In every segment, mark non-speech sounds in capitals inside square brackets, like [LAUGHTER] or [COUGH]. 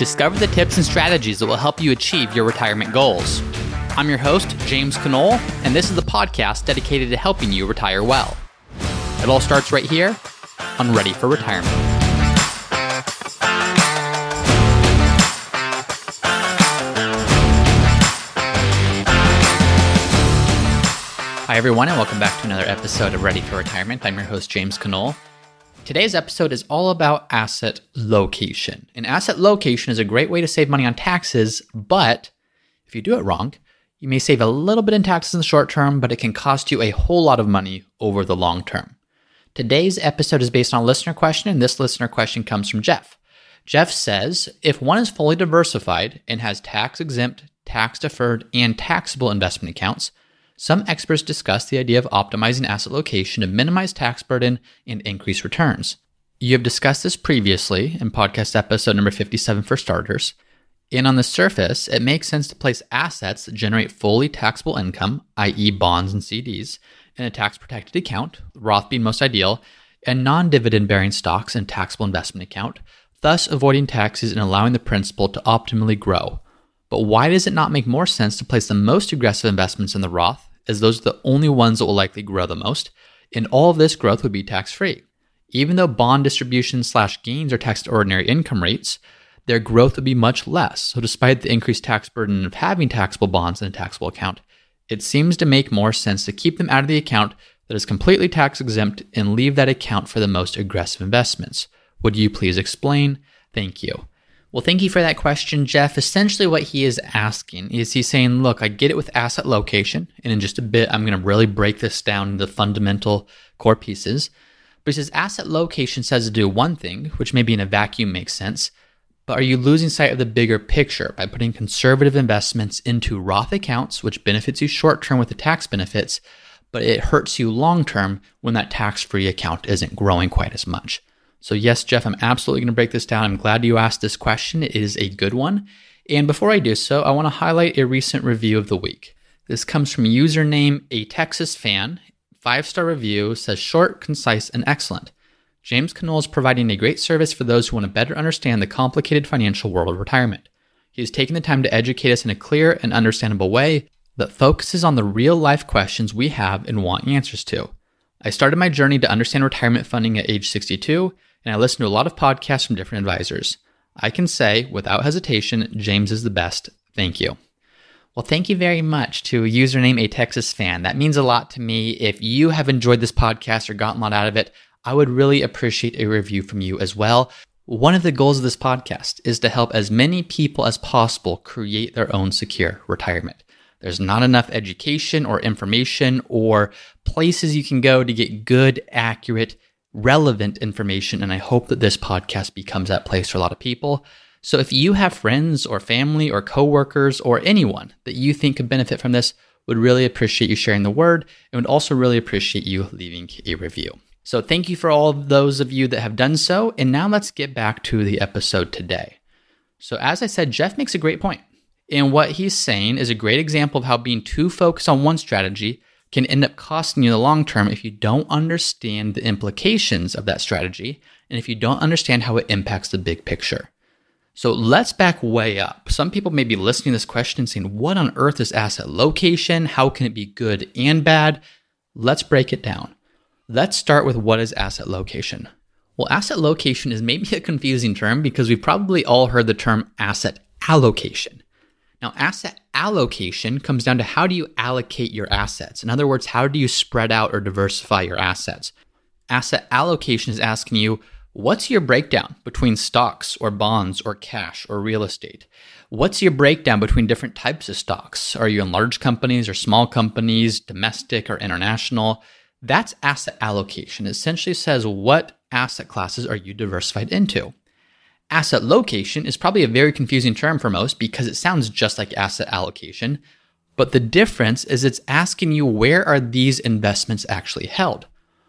Discover the tips and strategies that will help you achieve your retirement goals. I'm your host, James Conole, and this is the podcast dedicated to helping you retire well. It all starts right here on Ready for Retirement. Hi, everyone, and welcome back to another episode of Ready for Retirement. I'm your host, James Conole. Today's episode is all about asset location. And asset location is a great way to save money on taxes, but if you do it wrong, you may save a little bit in taxes in the short term, but it can cost you a whole lot of money over the long term. Today's episode is based on a listener question, and this listener question comes from Jeff. Jeff says if one is fully diversified and has tax exempt, tax deferred, and taxable investment accounts, some experts discuss the idea of optimizing asset location to minimize tax burden and increase returns. You have discussed this previously in podcast episode number 57 for starters. And on the surface, it makes sense to place assets that generate fully taxable income, i.e., bonds and CDs, in a tax protected account, Roth being most ideal, and non dividend bearing stocks in taxable investment account, thus avoiding taxes and allowing the principal to optimally grow. But why does it not make more sense to place the most aggressive investments in the Roth as those are the only ones that will likely grow the most, and all of this growth would be tax free. Even though bond distributions slash gains are taxed at ordinary income rates, their growth would be much less. So, despite the increased tax burden of having taxable bonds in a taxable account, it seems to make more sense to keep them out of the account that is completely tax exempt and leave that account for the most aggressive investments. Would you please explain? Thank you. Well, thank you for that question, Jeff. Essentially, what he is asking is he's saying, look, I get it with asset location. And in just a bit, I'm going to really break this down into fundamental core pieces. But he says asset location says to do one thing, which maybe in a vacuum makes sense. But are you losing sight of the bigger picture by putting conservative investments into Roth accounts, which benefits you short term with the tax benefits, but it hurts you long term when that tax free account isn't growing quite as much? So, yes, Jeff, I'm absolutely going to break this down. I'm glad you asked this question. It is a good one. And before I do so, I want to highlight a recent review of the week. This comes from username a Texas fan. Five star review says short, concise, and excellent. James Conole is providing a great service for those who want to better understand the complicated financial world of retirement. He has taken the time to educate us in a clear and understandable way that focuses on the real life questions we have and want answers to. I started my journey to understand retirement funding at age 62 and I listen to a lot of podcasts from different advisors. I can say without hesitation, James is the best. Thank you. Well, thank you very much to username a Texas fan. That means a lot to me. If you have enjoyed this podcast or gotten a lot out of it, I would really appreciate a review from you as well. One of the goals of this podcast is to help as many people as possible create their own secure retirement. There's not enough education or information or places you can go to get good, accurate relevant information. And I hope that this podcast becomes that place for a lot of people. So if you have friends or family or coworkers or anyone that you think could benefit from this, would really appreciate you sharing the word and would also really appreciate you leaving a review. So thank you for all of those of you that have done so. And now let's get back to the episode today. So as I said, Jeff makes a great point. And what he's saying is a great example of how being too focused on one strategy can end up costing you in the long term if you don't understand the implications of that strategy and if you don't understand how it impacts the big picture. So let's back way up. Some people may be listening to this question saying, What on earth is asset location? How can it be good and bad? Let's break it down. Let's start with what is asset location. Well, asset location is maybe a confusing term because we've probably all heard the term asset allocation. Now, asset allocation comes down to how do you allocate your assets? In other words, how do you spread out or diversify your assets? Asset allocation is asking you, what's your breakdown between stocks or bonds or cash or real estate? What's your breakdown between different types of stocks? Are you in large companies or small companies, domestic or international? That's asset allocation. It essentially says what asset classes are you diversified into? Asset location is probably a very confusing term for most because it sounds just like asset allocation, but the difference is it's asking you where are these investments actually held?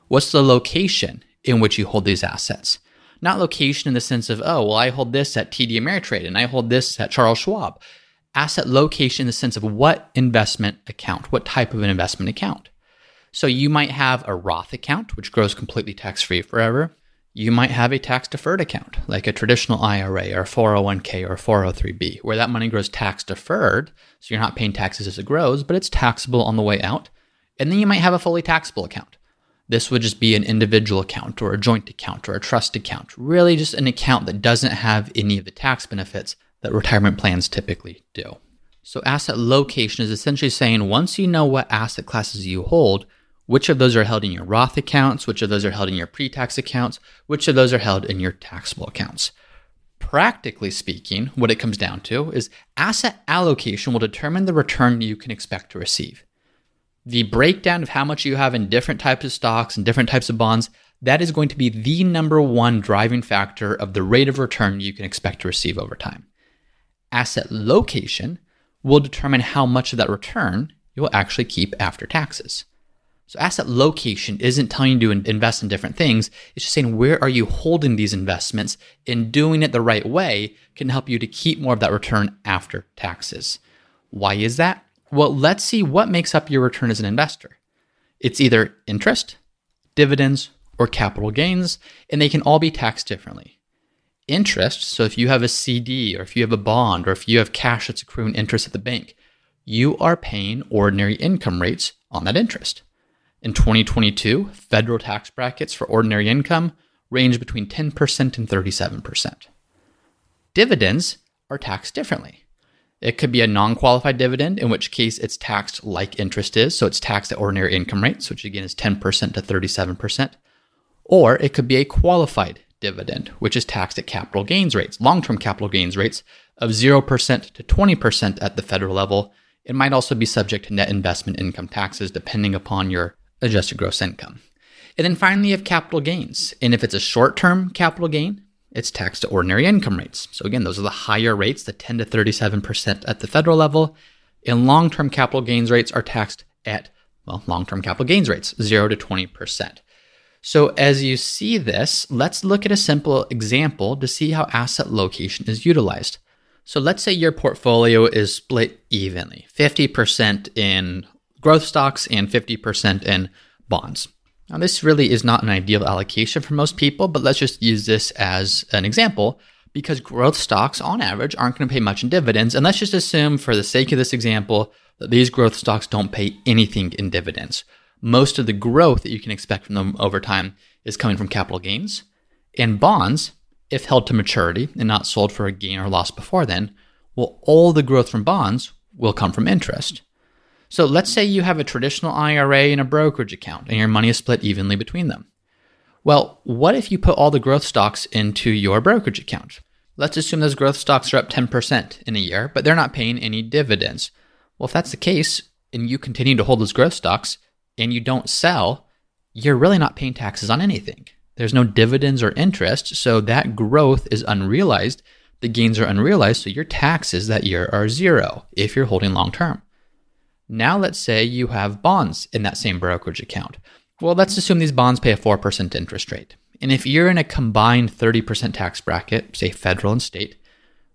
What's the location in which you hold these assets? Not location in the sense of, oh, well, I hold this at TD Ameritrade and I hold this at Charles Schwab. Asset location in the sense of what investment account, what type of an investment account. So you might have a Roth account, which grows completely tax free forever. You might have a tax deferred account, like a traditional IRA or 401k or 403b, where that money grows tax deferred. So you're not paying taxes as it grows, but it's taxable on the way out. And then you might have a fully taxable account. This would just be an individual account or a joint account or a trust account, really just an account that doesn't have any of the tax benefits that retirement plans typically do. So, asset location is essentially saying once you know what asset classes you hold, which of those are held in your Roth accounts, which of those are held in your pre tax accounts, which of those are held in your taxable accounts. Practically speaking, what it comes down to is asset allocation will determine the return you can expect to receive. The breakdown of how much you have in different types of stocks and different types of bonds, that is going to be the number one driving factor of the rate of return you can expect to receive over time. Asset location will determine how much of that return you will actually keep after taxes. So asset location isn't telling you to invest in different things. It's just saying where are you holding these investments and doing it the right way can help you to keep more of that return after taxes. Why is that? Well, let's see what makes up your return as an investor. It's either interest, dividends, or capital gains, and they can all be taxed differently. Interest, so if you have a CD or if you have a bond or if you have cash that's accruing interest at the bank, you are paying ordinary income rates on that interest. In 2022, federal tax brackets for ordinary income range between 10% and 37%. Dividends are taxed differently. It could be a non qualified dividend, in which case it's taxed like interest is. So it's taxed at ordinary income rates, which again is 10% to 37%. Or it could be a qualified dividend, which is taxed at capital gains rates, long term capital gains rates of 0% to 20% at the federal level. It might also be subject to net investment income taxes depending upon your adjusted gross income. And then finally, you have capital gains. And if it's a short term capital gain, it's taxed at ordinary income rates. So again, those are the higher rates, the 10 to 37% at the federal level. And long term capital gains rates are taxed at, well, long term capital gains rates, 0 to 20%. So as you see this, let's look at a simple example to see how asset location is utilized. So let's say your portfolio is split evenly 50% in growth stocks and 50% in bonds. Now, this really is not an ideal allocation for most people, but let's just use this as an example because growth stocks, on average, aren't going to pay much in dividends. And let's just assume, for the sake of this example, that these growth stocks don't pay anything in dividends. Most of the growth that you can expect from them over time is coming from capital gains. And bonds, if held to maturity and not sold for a gain or loss before then, well, all the growth from bonds will come from interest. So let's say you have a traditional IRA and a brokerage account, and your money is split evenly between them. Well, what if you put all the growth stocks into your brokerage account? Let's assume those growth stocks are up 10% in a year, but they're not paying any dividends. Well, if that's the case, and you continue to hold those growth stocks and you don't sell, you're really not paying taxes on anything. There's no dividends or interest, so that growth is unrealized. The gains are unrealized, so your taxes that year are zero if you're holding long term. Now let's say you have bonds in that same brokerage account. Well, let's assume these bonds pay a 4% interest rate. And if you're in a combined 30% tax bracket, say federal and state,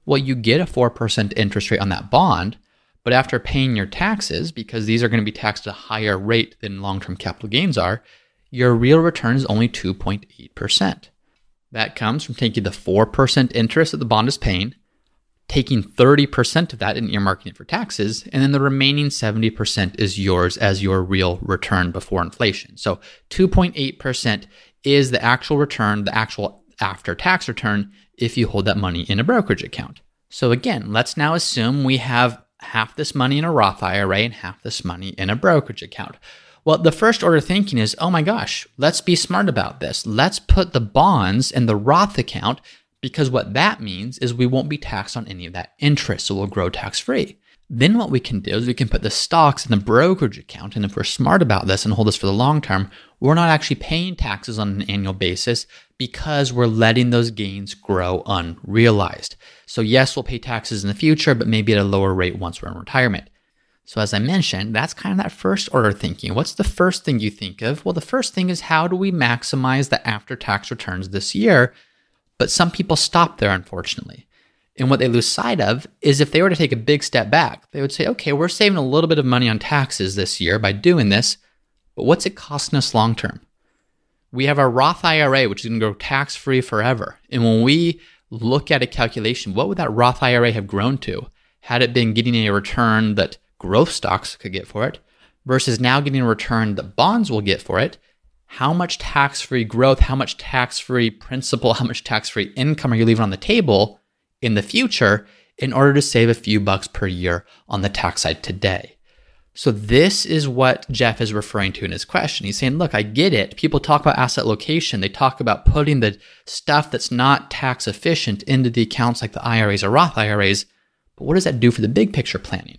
well, you get a 4% interest rate on that bond, but after paying your taxes, because these are going to be taxed at a higher rate than long term capital gains are, your real return is only 2.8%. That comes from taking the 4% interest that the bond is paying taking 30% of that and earmarking it for taxes, and then the remaining 70% is yours as your real return before inflation. So 2.8% is the actual return, the actual after tax return, if you hold that money in a brokerage account. So again, let's now assume we have half this money in a Roth IRA and half this money in a brokerage account. Well, the first order thinking is, oh my gosh, let's be smart about this. Let's put the bonds in the Roth account because what that means is we won't be taxed on any of that interest, so we'll grow tax free. Then what we can do is we can put the stocks in the brokerage account, and if we're smart about this and hold this for the long term, we're not actually paying taxes on an annual basis because we're letting those gains grow unrealized. So yes, we'll pay taxes in the future, but maybe at a lower rate once we're in retirement. So as I mentioned, that's kind of that first order thinking. What's the first thing you think of? Well, the first thing is how do we maximize the after tax returns this year but some people stop there, unfortunately. And what they lose sight of is if they were to take a big step back, they would say, okay, we're saving a little bit of money on taxes this year by doing this, but what's it costing us long term? We have our Roth IRA, which is going to go tax free forever. And when we look at a calculation, what would that Roth IRA have grown to had it been getting a return that growth stocks could get for it versus now getting a return that bonds will get for it? How much tax free growth, how much tax free principal, [LAUGHS] how much tax free income are you leaving on the table in the future in order to save a few bucks per year on the tax side today? So, this is what Jeff is referring to in his question. He's saying, Look, I get it. People talk about asset location. They talk about putting the stuff that's not tax efficient into the accounts like the IRAs or Roth IRAs. But what does that do for the big picture planning?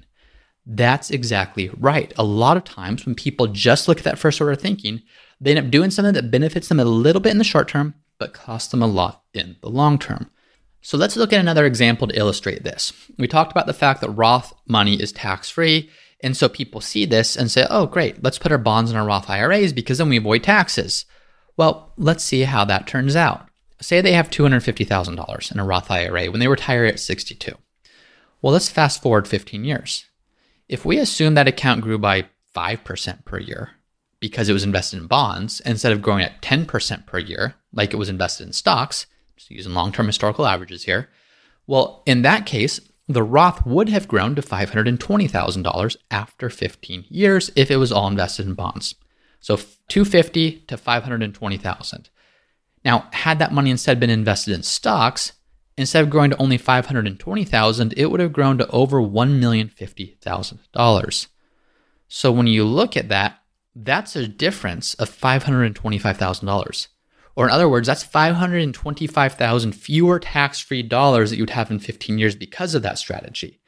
That's exactly right. A lot of times when people just look at that first order thinking, they end up doing something that benefits them a little bit in the short term, but costs them a lot in the long term. So let's look at another example to illustrate this. We talked about the fact that Roth money is tax free and so people see this and say, oh, great, let's put our bonds in our Roth IRAs because then we avoid taxes. Well, let's see how that turns out. Say they have $250,000 in a Roth IRA when they retire at 62. Well, let's fast forward 15 years. If we assume that account grew by 5% per year because it was invested in bonds instead of growing at 10% per year like it was invested in stocks, just using long term historical averages here, well, in that case, the Roth would have grown to $520,000 after 15 years if it was all invested in bonds. So 250 to 520,000. Now, had that money instead been invested in stocks, instead of growing to only 520,000, it would have grown to over $1,050,000. So when you look at that, that's a difference of $525,000. Or in other words, that's 525,000 fewer tax-free dollars that you'd have in 15 years because of that strategy.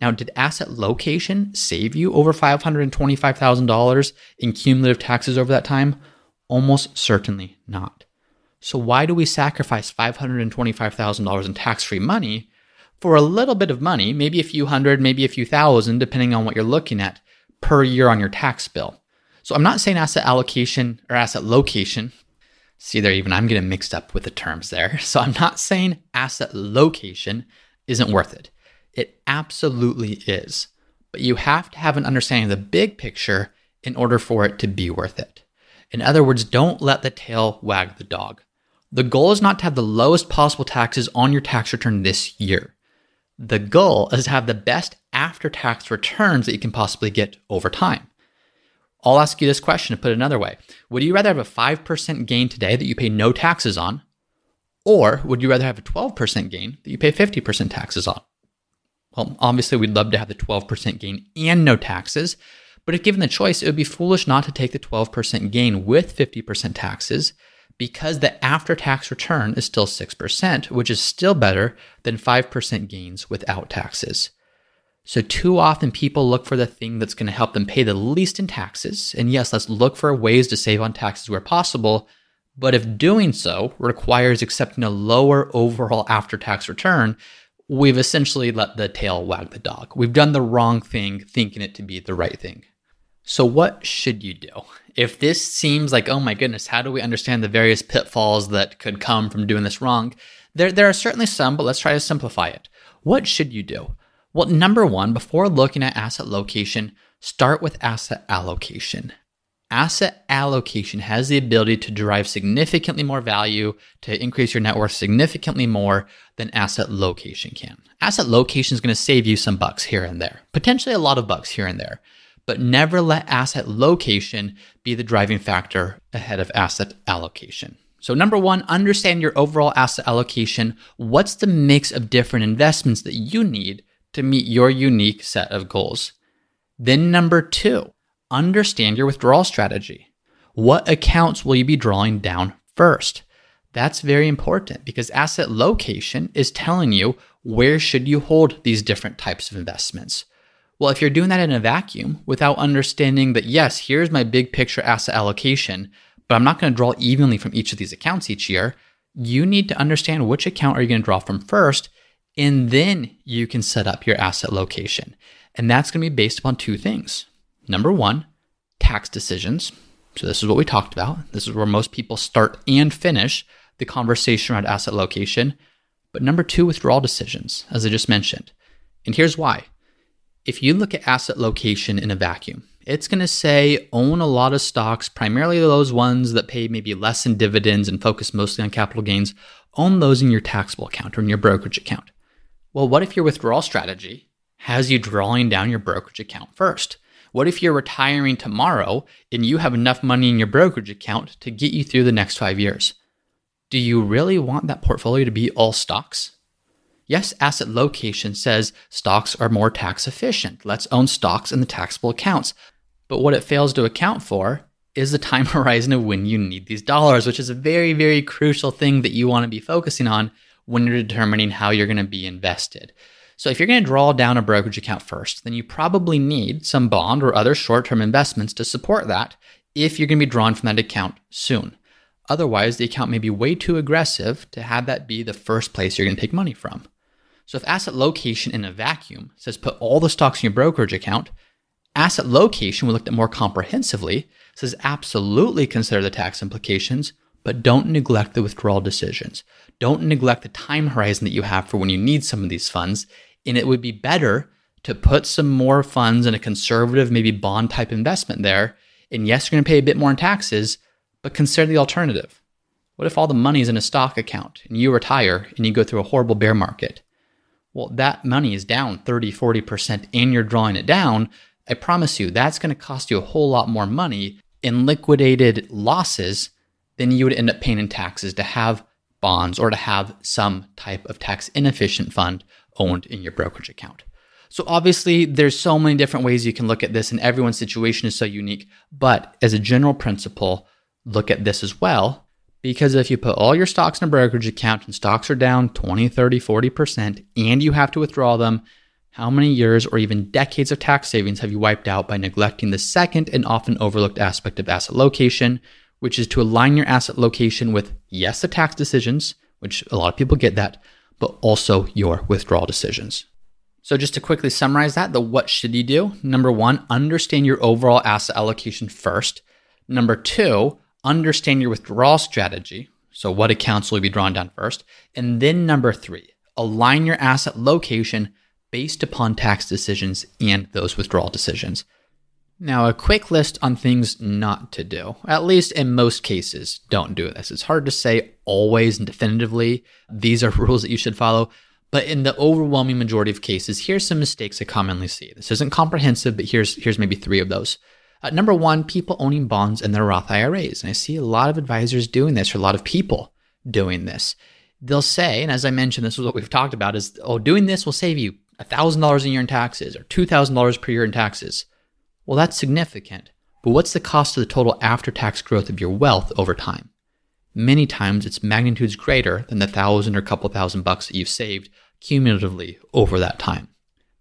Now, did asset location save you over $525,000 in cumulative taxes over that time? Almost certainly not. So why do we sacrifice $525,000 in tax-free money for a little bit of money, maybe a few hundred, maybe a few thousand, depending on what you're looking at, per year on your tax bill? So I'm not saying asset allocation or asset location See there, even I'm getting mixed up with the terms there. [LAUGHS] So I'm not saying asset location isn't worth it. It absolutely is. But you have to have an understanding of the big picture in order for it to be worth it. In other words, don't let the tail wag the dog. The goal is not to have the lowest possible taxes on your tax return this year. The goal is to have the best after tax returns that you can possibly get over time. I'll ask you this question to put it another way. Would you rather have a 5% gain today that you pay no taxes on? Or would you rather have a 12% gain that you pay 50% taxes on? Well, obviously, we'd love to have the 12% gain and no taxes. But if given the choice, it would be foolish not to take the 12% gain with 50% taxes because the after tax return is still 6%, which is still better than 5% gains without taxes. So, too often people look for the thing that's going to help them pay the least in taxes. And yes, let's look for ways to save on taxes where possible. But if doing so requires accepting a lower overall after tax return, we've essentially let the tail wag the dog. We've done the wrong thing thinking it to be the right thing. So, what should you do? If this seems like, oh my goodness, how do we understand the various pitfalls that could come from doing this wrong? There, there are certainly some, but let's try to simplify it. What should you do? Well, number one, before looking at asset location, start with asset allocation. Asset allocation has the ability to derive significantly more value, to increase your net worth significantly more than asset location can. Asset location is going to save you some bucks here and there, potentially a lot of bucks here and there, but never let asset location be the driving factor ahead of asset allocation. So, number one, understand your overall asset allocation. What's the mix of different investments that you need to meet your unique set of goals. Then, number two, understand your withdrawal strategy. What accounts will you be drawing down first? That's very important because asset location is telling you where should you hold these different types of investments. Well, if you're doing that in a vacuum without understanding that, yes, here's my big picture asset allocation, but I'm not going to draw evenly from each of these accounts each year, you need to understand which account are you going to draw from first and then you can set up your asset location. And that's going to be based upon two things. Number one, tax decisions. So, this is what we talked about. This is where most people start and finish the conversation around asset location. But number two, withdrawal decisions, as I just mentioned. And here's why. If you look at asset location in a vacuum It's going to say own a lot of stocks, primarily those ones that pay maybe less in dividends and focus mostly on capital gains. Own those in your taxable account or in your brokerage account. Well, what if your withdrawal strategy has you drawing down your brokerage account first? What if you're retiring tomorrow and you have enough money in your brokerage account to get you through the next five years? Do you really want that portfolio to be all stocks? Yes, asset location says stocks are more tax efficient. Let's own stocks in the taxable accounts. But what it fails to account for is the time [LAUGHS] horizon of when you need these dollars, which is a very, very crucial thing that you want to be focusing on when you're determining how you're going to be invested. So, if you're going to draw down a brokerage account first, then you probably need some bond or other short term investments to support that if you're going to be drawn from that account soon. Otherwise, the account may be way too aggressive to have that be the first place you're going to take money from. So, if asset location in a vacuum says put all the stocks in your brokerage account, asset location, we looked at more comprehensively, says absolutely consider the tax implications, but don't neglect the withdrawal decisions. Don't neglect the time horizon that you have for when you need some of these funds. And it would be better to put some more funds in a conservative, maybe bond type investment there. And yes, you're going to pay a bit more in taxes, but consider the alternative. What if all the money is in a stock account and you retire and you go through a horrible bear market? Well, that money is down 30, 40% and you're drawing it down. I promise you, that's going to cost you a whole lot more money in liquidated losses than you would end up paying in taxes to have bonds or to have some type of tax inefficient fund owned in your brokerage account. So obviously there's so many different ways you can look at this and everyone's situation is so unique, but as a general principle, look at this as well because if you put all your stocks in a brokerage account and stocks are down 20, 30, 40% and you have to withdraw them, how many years or even decades of tax savings have you wiped out by neglecting the second and often overlooked aspect of asset location, which is to align your asset location with, yes, the tax decisions, which a lot of people get that, but also your withdrawal decisions. So, just to quickly summarize that, the what should you do? Number one, understand your overall asset allocation first. Number two, understand your withdrawal strategy. So, what accounts will be drawn down first? And then number three, align your asset location based upon tax decisions and those withdrawal decisions. Now, a quick list on things not to do. At least in most cases, don't do this. It's hard to say always and definitively these are [LAUGHS] rules that you should follow, but in the overwhelming majority of cases, here's some mistakes I commonly see. This isn't comprehensive, but here's here's maybe three of those. Uh, number one, people owning bonds in their Roth IRAs, and I see a lot of advisors doing this, or a lot of people doing this. They'll say, and as I mentioned, this is what we've talked about: is oh, doing this will save you thousand dollars a year in taxes or two thousand dollars per year in taxes. Well, that's significant, but what's the cost of the total after tax growth of your wealth over time? Many times it's magnitudes greater than the thousand or couple thousand bucks that you've saved cumulatively over that time.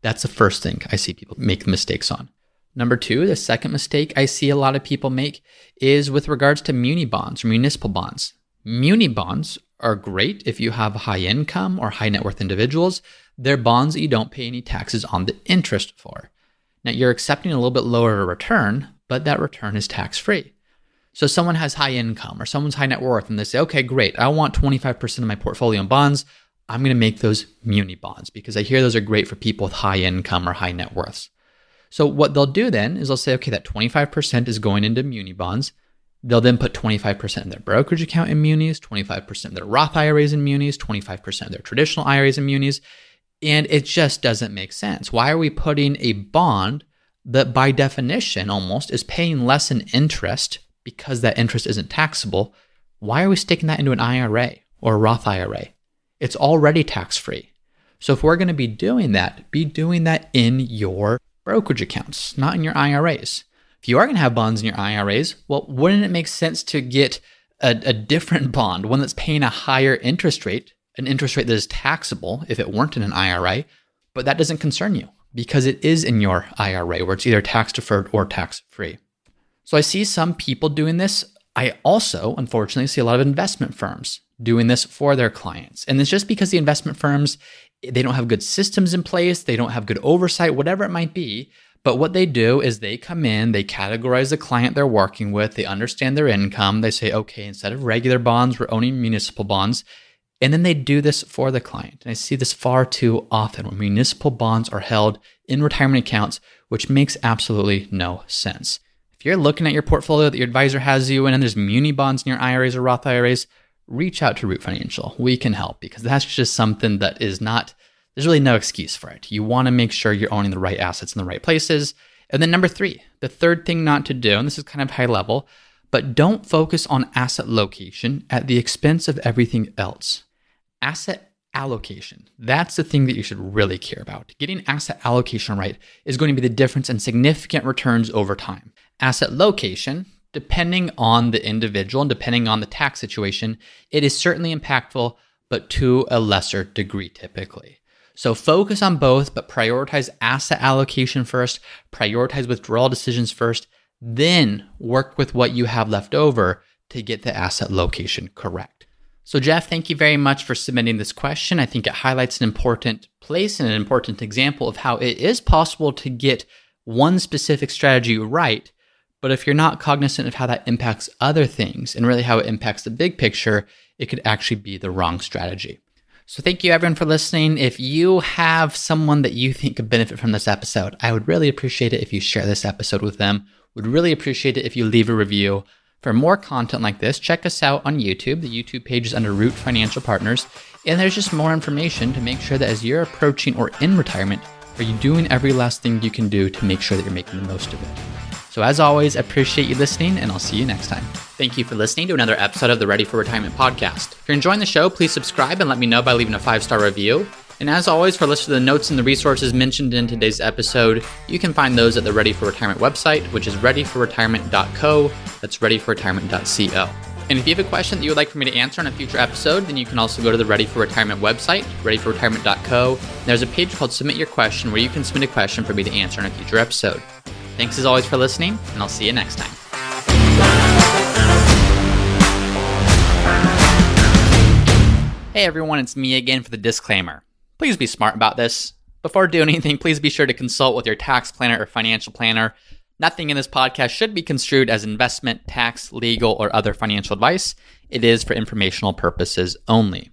That's the first thing I see people make mistakes on. Number two, the second mistake I see a lot of people make is with regards to muni bonds or municipal bonds. Muni bonds are great if you have high income or high net worth individuals. They're bonds that you don't pay any taxes on the interest for. Now you're accepting a little bit lower return, but that return is tax free. So someone has high income or someone's high net worth and they say, okay, great. I want 25% of my portfolio in bonds. I'm going to make those muni bonds because I hear those are great for people with high income or high net worths. So what they'll do then is they'll say, okay, that 25% is going into muni bonds. They'll then put 25% in their brokerage account in munis, 25% of their Roth IRAs in munis, 25% of their traditional IRAs in munis. And it just doesn't make sense. Why are we putting a bond that, by definition, almost is paying less in interest because that interest isn't taxable? Why are we sticking that into an IRA or a Roth IRA? It's already tax free. So if we're going to be doing that, be doing that in your brokerage accounts, not in your IRAs. If you are going to have bonds in your IRAs, well, wouldn't it make sense to get a, a different bond, one that's paying a higher interest rate an interest rate that is taxable if it weren't in an IRA, but that doesn't concern you because it is in your IRA where it's either tax deferred or tax free. So I see some people doing this. I also, unfortunately, see a lot of investment firms doing this for their clients. And it's just because the investment firms they don't have good systems in place, they don't have good oversight, whatever it might be. But what they do is they come in, they categorize the client they're working with, they understand their income. They say, okay, instead of regular bonds, we're owning municipal bonds And then they do this for the client. And I see this far too often when municipal bonds are held in retirement accounts, which makes absolutely no sense. If you're looking at your portfolio that your advisor has you in and there's muni bonds in your IRAs or Roth IRAs, reach out to Root Financial. We can help because that's just something that is not, there's really no excuse for it. You want to make sure you're owning the right assets in the right places. And then number three, the third thing not to do, and this is kind of high level, but don't focus on asset location at the expense of everything else. Asset allocation. That's the thing that you should really care about. Getting asset allocation right is going to be the difference in significant returns over time. Asset location, depending on the individual and depending on the tax situation, it is certainly impactful, but to a lesser degree typically. So focus on both, but prioritize asset allocation first, prioritize withdrawal decisions first, then work with what you have left over to get the asset location correct. So, Jeff, thank you very much for submitting this question. I think it highlights an important place and an important example of how it is possible to get one specific strategy right. But if you're not cognizant of how that impacts other things and really how it impacts the big picture, it could actually be the wrong strategy. So, thank you everyone for listening. If you have someone that you think could benefit from this episode, I would really appreciate it if you share this episode with them. Would really appreciate it if you leave a review. For more content like this, check us out on YouTube. The YouTube page is under Root Financial Partners, and there's just more information to make sure that as you're approaching or in retirement, are you doing every last thing you can do to make sure that you're making the most of it? So, as always, I appreciate you listening, and I'll see you next time. Thank you for listening to another episode of the Ready for Retirement podcast. If you're enjoying the show, please subscribe and let me know by leaving a five star review. And as always, for a list of the notes and the resources mentioned in today's episode, you can find those at the Ready for Retirement website, which is readyforretirement.co. That's readyforretirement.co. And if you have a question that you would like for me to answer on a future episode, then you can also go to the Ready for Retirement website, readyforretirement.co. There's a page called Submit Your Question where you can submit a question for me to answer in a future episode. Thanks as always for listening, and I'll see you next time. Hey everyone, it's me again for the disclaimer. Please be smart about this. Before doing anything, please be sure to consult with your tax planner or financial planner. Nothing in this podcast should be construed as investment, tax, legal, or other financial advice. It is for informational purposes only.